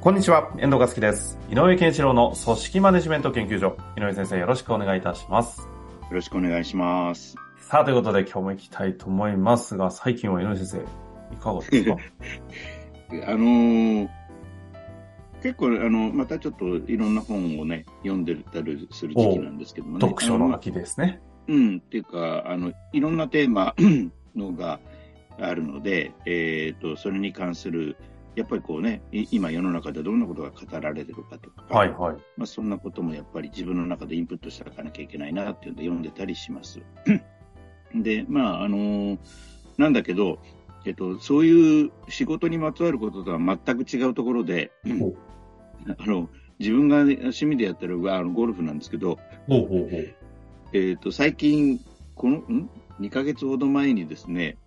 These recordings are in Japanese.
こんにちは、遠藤和樹です。井上健一郎の組織マネジメント研究所。井上先生、よろしくお願いいたします。よろしくお願いします。さあ、ということで今日も行きたいと思いますが、最近は井上先生、いかがですか？あのー結構、あの、またちょっといろんな本をね、読んでたりする時期なんですけどもね。読書の秋ですね。うん、っていうか、あの、いろんなテーマのがあるので、えっ、と、それに関する、やっぱりこうね、い今世の中でどんなことが語られてるかとか、はいはい。まあ、そんなこともやっぱり自分の中でインプットしていかなきゃいけないなっていうので読んでたりします。で、まあ、あのーなんだけど、えっと、そういう仕事にまつわることとは全く違うところで、ほあの、自分がね趣味でやってるあのゴルフなんですけど、ほうほうほう。えっと、最近、この、ん ?2 ヶ月ほど前にですね、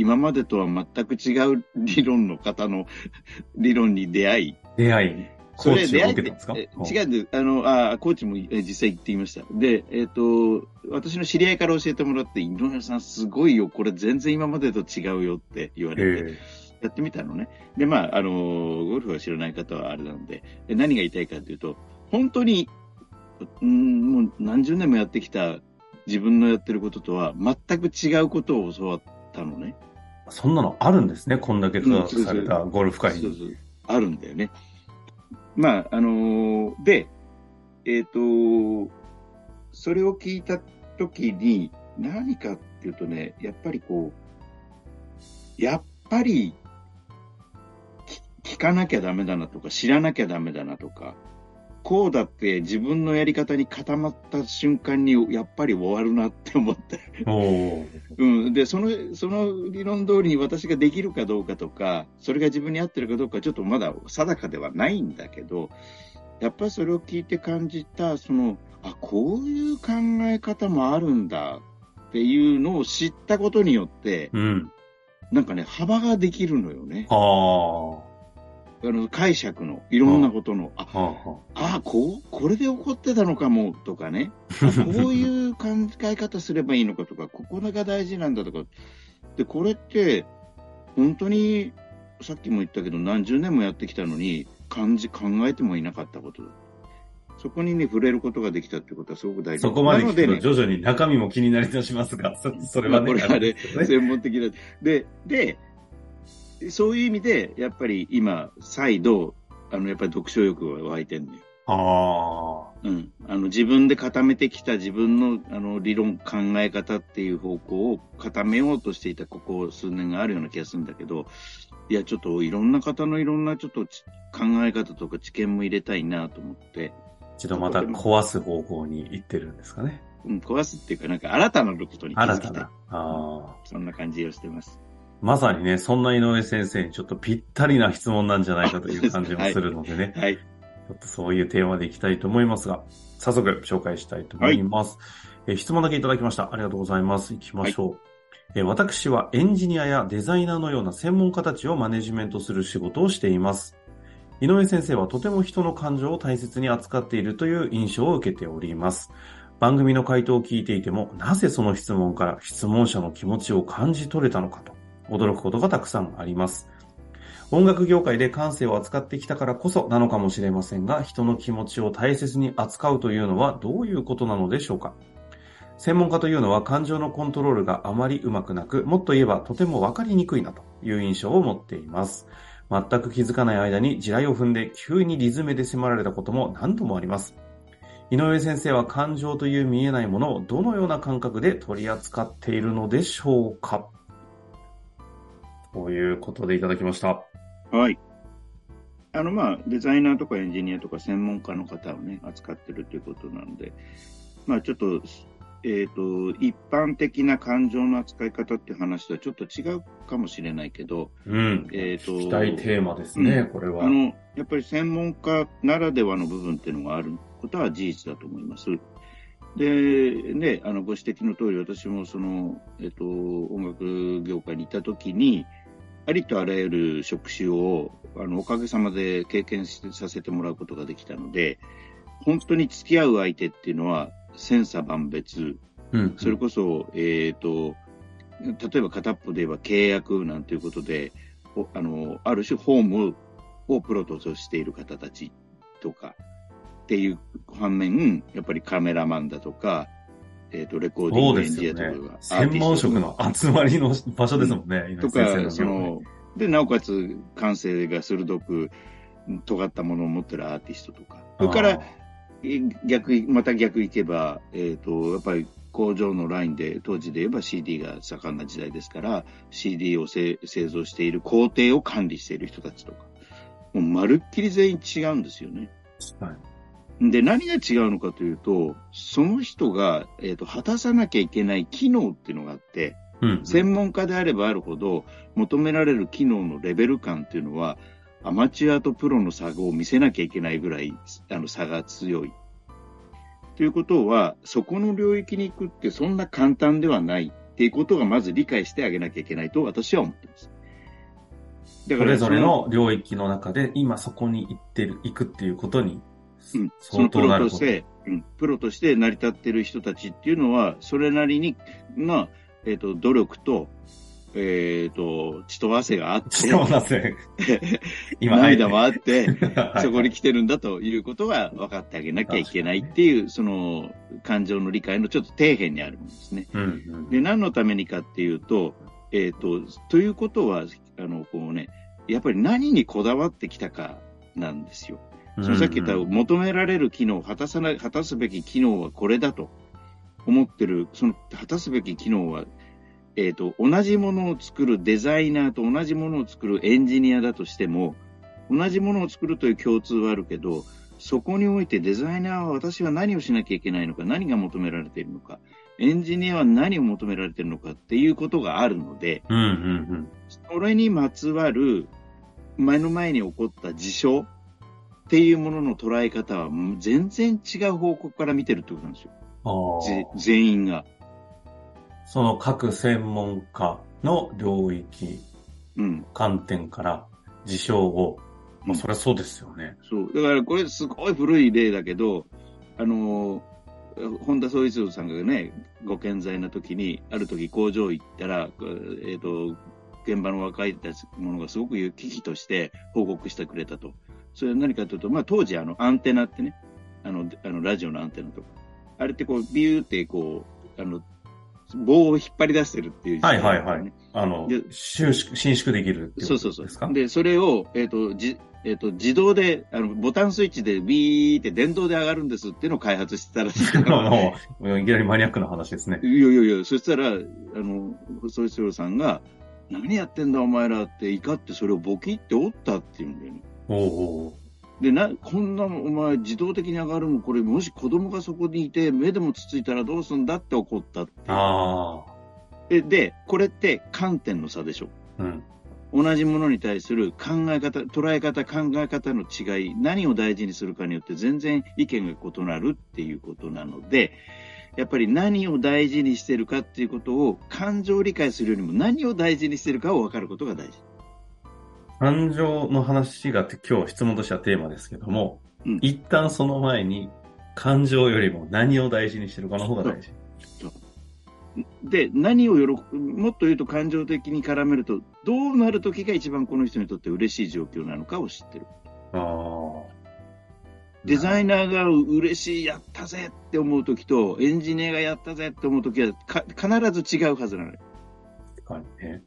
今までとは全く違う理論の方の 理論に出会い、出会い、コーチを受けたんですか？え違うんです。あの、あコーチもえ実際行っていました。で、えっ、と、私の知り合いから教えてもらって、井上さんすごいよ、これ全然今までと違うよって言われて、えやってみたのね。で、まあ、あの、ゴルフは知らない方はあれなので、で何が言いたいかというと、本当に、うん、もう何十年もやってきた自分のやってることとは全く違うことを教わったのね。ーそんなのあるんですね、こんだけ育てされたゴルフ界に。そうそうあるんだよね。まあ、あのーで、えっ、と、それを聞いたときに、何かっていうとね、やっぱりこう、やっぱり、き聞かなきゃダメだなとか、知らなきゃダメだなとか、こうだって自分のやり方に固まった瞬間に、やっぱり終わるなって思って。うん、で、その、その理論通りに私ができるかどうかとか、それが自分に合ってるかどうか、ちょっとまだ定かではないんだけど、やっぱりそれを聞いて感じた、その、あ、こういう考え方もあるんだっていうのを知ったことによって、うん。なんかね、幅ができるのよね。ああ。はあの、解釈の、いろんなことの、あ、あはあ、こう、これで怒ってたのかも、とかね。あこういう考え方すればいいのかとか、ここが大事なんだとか。で、これって、本当に、さっきも言ったけど、何十年もやってきたのに、感じ、考えてもいなかったことだ。そこにね、触れることができたってことはすごく大事そこまで聞くと徐々に中身も気になりとしますが、そそれはね。まあこれはね専門的な。で、で、そういう意味で、やっぱり今、再度、あの、やっぱり読書欲が湧いてんのよ。ああ。うん、あの自分で固めてきた自分のあの理論、考え方っていう方向を固めようとしていたここ数年があるような気がするんだけど、いや、ちょっといろんな方のいろんなちょっとち考え方とか知見も入れたいなと思って、一度また壊す方向に行ってるんですかね。うん、壊すっていうか、なんか新たなことに気づきたい新たな。。ああ。そんな感じをしてます。まさにね、そんな井上先生にちょっとぴったりな質問なんじゃないかという感じもするのでね、はい。ちょっとそういうテーマでいきたいと思いますが、早速紹介したいと思います。えー質問だけいただきました。ありがとうございます。行きましょう。えー私はエンジニアやデザイナーのような専門家たちをマネジメントする仕事をしています。井上先生はとても人の感情を大切に扱っているという印象を受けております。番組の回答を聞いていても、なぜその質問から質問者の気持ちを感じ取れたのかと驚くことがたくさんあります。音楽業界で感性を扱ってきたからこそなのかもしれませんが、人の気持ちを大切に扱うというのはどういうことなのでしょうか？専門家というのは感情のコントロールがあまりうまくなく、もっと言えばとてもわかりにくいなという印象を持っています。全く気づかない間に地雷を踏んで急にリズムで迫られたことも何度もあります。井上先生は感情という見えないものをどのような感覚で取り扱っているのでしょうか？ということでいただきました。はい。あの、まあ、デザイナーとかエンジニアとか専門家の方をね、扱ってるということなので、まあ、ちょっと、えっ、と、一般的な感情の扱い方っていう話とはちょっと違うかもしれないけど、うん。えっ、と、聞きたいテーマですね、これは。あの、やっぱり専門家ならではの部分っていうのがあることは事実だと思います。で、ね、あの、ご指摘の通り、私もその、えっと、音楽業界にいたときに、ありとあらゆる職種を、あの、おかげさまで経験させてもらうことができたので、本当に付き合う相手っていうのは、千差万別。うん。それこそ、えっ、と、例えば片っぽで言えば契約なんていうことで、おあの、ある種ホームをプロとしている方たちとかっていう反面、やっぱりカメラマンだとか、えっ、と、レコーディングエンジニアとか。。専門職の集まりの場所ですもんね、とか、その、で、なおかつ感性が鋭く、尖ったものを持ってるアーティストとか。それから、え逆い、また逆いけば、えっ、と、やっぱり工場のラインで、当時で言えば CD が盛んな時代ですから、CD をせ製造している工程を管理している人たちとか。もうまるっきり全員違うんですよね。はいで、何が違うのかというと、その人が、えっ、と、果たさなきゃいけない機能っていうのがあって、うん。専門家であればあるほど、求められる機能のレベル感っていうのは、アマチュアとプロの差を見せなきゃいけないぐらい、あの、差が強い。ということは、そこの領域に行くってそんな簡単ではないっていうことがまず理解してあげなきゃいけないと私は思っています。だそれぞれの領域の中で、今そこに行ってる、行くっていうことに、うん、そ相のプロ。として、うん、プロとして成り立ってる人たちっていうのは、それなりに、まあ、えっ、と、努力と、えっ、と、血と汗があって、すいません。今、涙もああって、は いそこに来てるんだということは分かってあげなきゃいけないっていう、その感情の理解のちょっと底辺にあるものですね。うんうんで、何のためにかっていうと、えっ、と、ということは、あの、こうね、やっぱり何にこだわってきたかなんですよ。そのさっき言った求められる機能、果たさない、果たすべき機能はこれだと思ってる、その果たすべき機能は、えっ、と、同じものを作るデザイナーと同じものを作るエンジニアだとしても、同じものを作るという共通はあるけど、そこにおいてデザイナーは私は何をしなきゃいけないのか、何が求められているのか、エンジニアは何を求められているのかっていうことがあるので、うんうん。それにまつわる目の前に起こった事象っていうものの捉え方は全然違う方向から見てるってことなんですよ。全員が。その各専門家の領域、うん。観点から事象を、まあ、そりゃそうですよね。そう。だからこれすごい古い例だけど、あの、本田宗一郎さんがね、ご健在な時に、ある時工場行ったら、えっ、と、現場の若い者がすごく危機として報告してくれたと。それは何かというと、まあ当時あのアンテナってね、あの、あのラジオのアンテナとか、あれってこうビューってこう、あの、棒を引っ張り出してるっていう時代はいはいはいねあので、収縮、伸縮できるそうそうそうですか。で、それを、えっ、と、じ、えっ、と、自動で、あの、ボタンスイッチでビーって電動で上がるんですっていうのを開発してたらしい いきなりマニアックな話ですね。いやいやいや、そしたら、あの、細一郎さんが、何やってんだお前らって怒ってそれをボキって折ったっていうんだよね。おうおうで、な、こんなのお前自動的に上がるもん、これもし子供がそこにいて目でもつついたらどうすんだって怒ったってあで。で、これって観点の差でしょ。あ。うん。同じものに対する考え方、捉え方、考え方の違い、何を大事にするかによって全然意見が異なるっていうことなので、やっぱり何を大事にしてるかっていうことを感情を理解するよりも何を大事にしてるかを分かることが大事。感情の話が今日質問としてはテーマですけども、うん一旦その前に感情よりも何を大事にしてるかの方が大事。で、何を喜もっと言うと感情的に絡めると、どうなる時が一番この人にとって嬉しい状況なのかを知ってる。ああ。デザイナーが嬉しい、やったぜって思う時と、エンジニアがやったぜって思う時はか必ず違うはずなのよ。確かにね。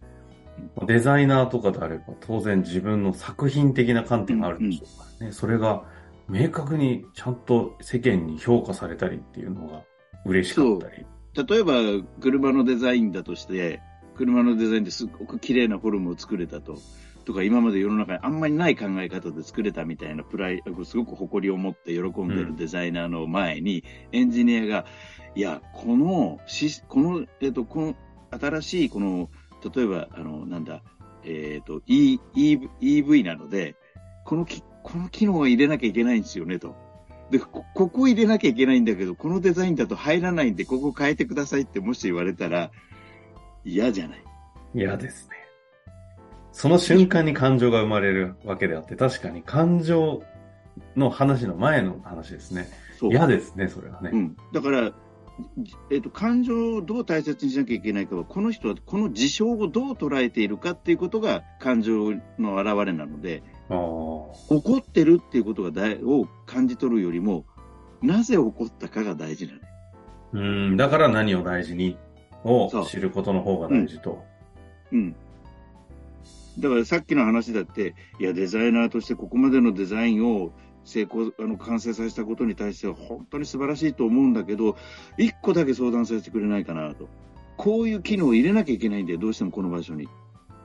デザイナーとかであれば当然自分の作品的な観点があるでしょうからね。それが明確にちゃんと世間に評価されたりっていうのが嬉しかったり。例えば、車のデザインだとして、車のデザインですごく綺麗なフォルムを作れたと。とか今まで世の中にあんまりない考え方で作れたみたいなプライ、すごく誇りを持って喜んでるデザイナーの前に、エンジニアが、いや、この、しこの、えっ、と、この、新しい、この、例えば、あの、なんだ、えっ、と、E、EV なので、このき、この機能は入れなきゃいけないんですよね、と。で、こここ入れなきゃいけないんだけど、このデザインだと入らないんで、ここ変えてくださいってもし言われたら、嫌じゃない。嫌ですね。その瞬間に感情が生まれるわけであって、確かに感情の話の前の話ですね。嫌ですね、それはね。うん。だから、じえっ、と、感情をどう大切にしなきゃいけないかは、この人はこの事象をどう捉えているかっていうことが感情の表れなので。怒ってるっていうことが大を感じ取るよりも、なぜ怒ったかが大事なの。うん、だから何を大事にを知ることの方が大事と。うん。だからさっきの話だって、いや、デザイナーとしてここまでのデザインを成功、あの、完成させたことに対しては本当に素晴らしいと思うんだけど、一個だけ相談させてくれないかなと。こういう機能を入れなきゃいけないんだよ、どうしてもこの場所に。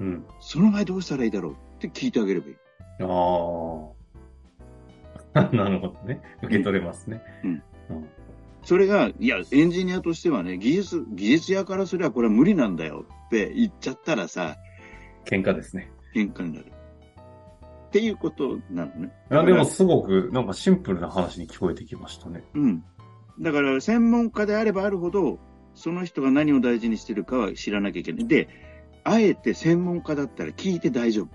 うん。その場合どうしたらいいだろうって聞いてあげればいい。ああ。なるほどね。受け取れますね。うんうん。それが、いや、エンジニアとしてはね、技術、技術屋からすればこれは無理なんだよって言っちゃったらさ、喧嘩ですね。喧嘩になる。っていうことなのね。いや、でもすごく、なんかシンプルな話に聞こえてきましたね。うん。だから、専門家であればあるほど、その人が何を大事にしてるかは知らなきゃいけない。で、あえて専門家だったら聞いて大丈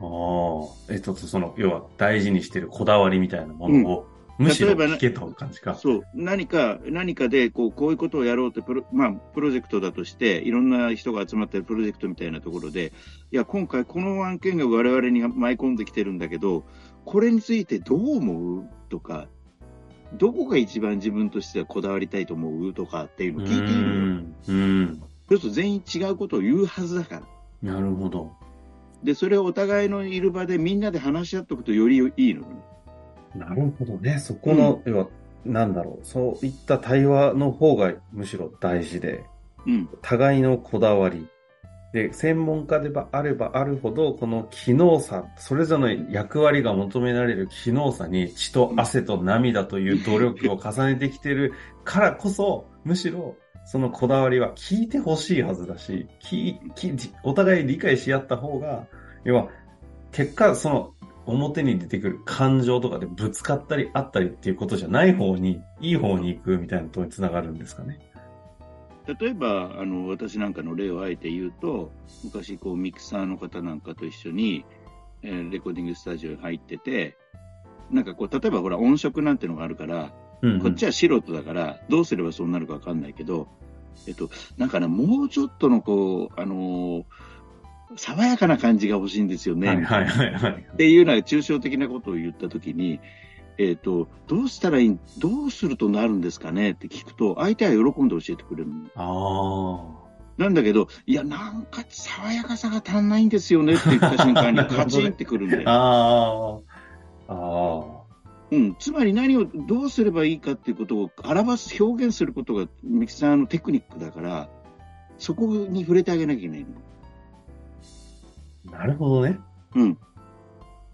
夫。ああ。えっと、その、要は大事にしてるこだわりみたいなものを、むしろ例えばね聞けと感じか。そう。何か、何かで、こう、こういうことをやろうってプロ、まあ、プロジェクトだとして、いろんな人が集まってるプロジェクトみたいなところで、いや、今回この案件が我々に舞い込んできてるんだけど、これについてどう思うとか、どこが一番自分としてはこだわりたいと思うとかっていうのを聞いている。うん。そうすると全員違うことを言うはずだから。なるほど。で、それをお互いのいる場でみんなで話し合っておくとよりいいのね。なるほどね。そこの、要は、なんだろう。そういった対話の方がむしろ大事で、うん。互いのこだわり。で、専門家であればあるほど、この機能差、それぞれの役割が求められる機能差に血と汗と涙という努力を重ねてきてるからこそ、むしろ、そのこだわりは聞いてほしいはずだし、お互い理解し合った方が、要は、結果、その、表に出てくる感情とかでぶつかったりあったりっていうことじゃない方に、いい方に行くみたいなところにつながるんですかね。例えば、あの、私なんかの例をあえて言うと、昔、こう、ミキサーの方なんかと一緒に、えーレコーディングスタジオに入ってて、なんかこう、例えばほら、音色なんてのがあるから、うんうんこっちは素人だから、どうすればそうなるかわかんないけど、えっと、なんかね、もうちょっとのこう、あのー爽やかな感じが欲しいんですよね。はいはいはいはい。っていうような抽象的なことを言ったときに、えっ、と、どうしたらいい、どうするとなるんですかねって聞くと、相手は喜んで教えてくれるの。あなんだけど、いや、なんか爽やかさが足んないんですよねって言った瞬間に カチンってくるんだあ。よ。ああ。あうん。つまり何をどうすればいいかっていうことを表す、表現することがミキサーのテクニックだから、そこに触れてあげなきゃいけないの。あ。なるほどね。うん。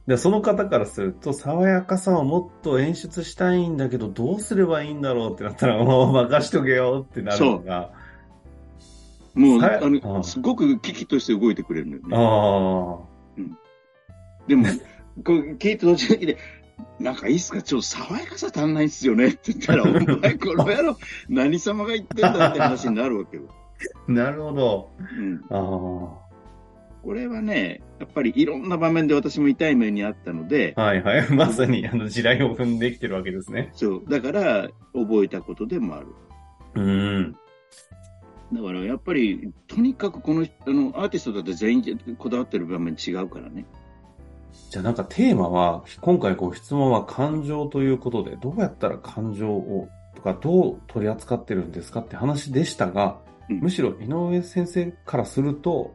で、その方からすると、爽やかさをもっと演出したいんだけど、どうすればいいんだろうってなったら、もう任しとけよってなるのが。もう、あの、んすごく危機として動いてくれるのよね。あでも、こう聞いて途中で、なんかいいっすかちょっと爽やかさ足んないっすよねって言ったら、お前この野郎、何様が言ってんだって話になるわけよ。あ。なるほど。うん。あこれはね、やっぱりいろんな場面で私も痛い目にあったのであ。、はいはい。まさに、あの、地雷を踏んできてるわけですね。そう、だから覚えたことでもある。うん。だからやっぱり、とにかくこの、あの、アーティストだって全員こだわってる場面違うからね。じゃあなんかテーマは、今回こう質問は感情ということで、どうやったら感情を、とかどう取り扱ってるんですかって話でしたが、うんむしろ井上先生からすると、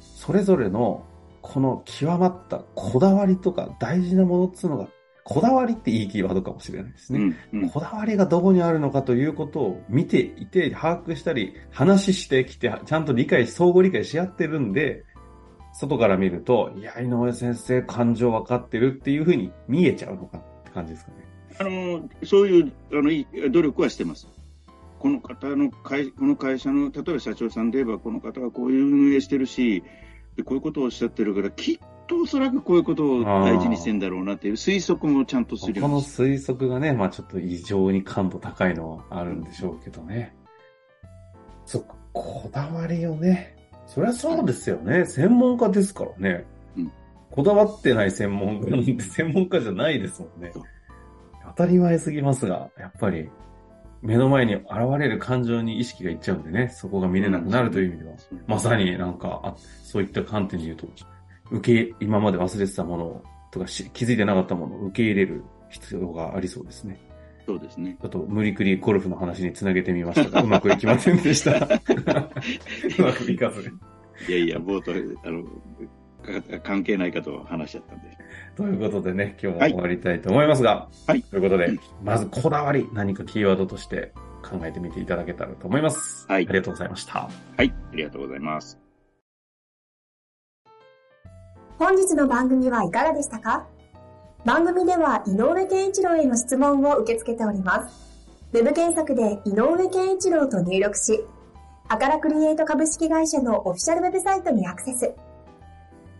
それぞれのこの極まったこだわりとか大事なものっつうのが、こだわりっていいキーワードかもしれないですね。うん、うん。こだわりがどこにあるのかということを見ていて、把握したり、話してきて、ちゃんと理解、相互理解し合ってるんで、外から見ると、いや、井上先生感情分かってるっていうふうに見えちゃうのかって感じですかね。あの、そういう、あの、努力はしてます。この方の会、この会社の、例えば社長さんで言えば、この方はこういう運営してるし、でこういうことをおっしゃってるから、きっとおそらくこういうことを大事にしてんだろうなっていう推測もちゃんとするこの推測がね、まあちょっと異常に感度高いのはあるんでしょうけどね。そっか、こだわりをね。そりゃそうですよね。専門家ですからね。うん、こだわってない専門家なんて専門家じゃないですもんね。当たり前すぎますが、やっぱり目の前に現れる感情に意識がいっちゃうんでね、そこが見れなくなるという意味では、まさになんか、あそういった観点で言うと、受け、今まで忘れてたものとか気づいてなかったものを受け入れる必要がありそうですね。そうですね。ちょっと無理くりゴルフの話につなげてみましたが、うまくいきませんでした。うまくいかず。いやいや、冒頭、あの、関係ないかと話しちゃったんで。ということでね、今日も終わりたいと思いますが、はい。ということで、まずこだわり、何かキーワードとして考えてみていただけたらと思います。はい。ありがとうございました。はい。ありがとうございます。本日の番組はいかがでしたか？番組では井上健一郎への質問を受け付けております。ウェブ検索で井上健一郎と入力し、アカラクリエイト株式会社のオフィシャルウェブサイトにアクセス。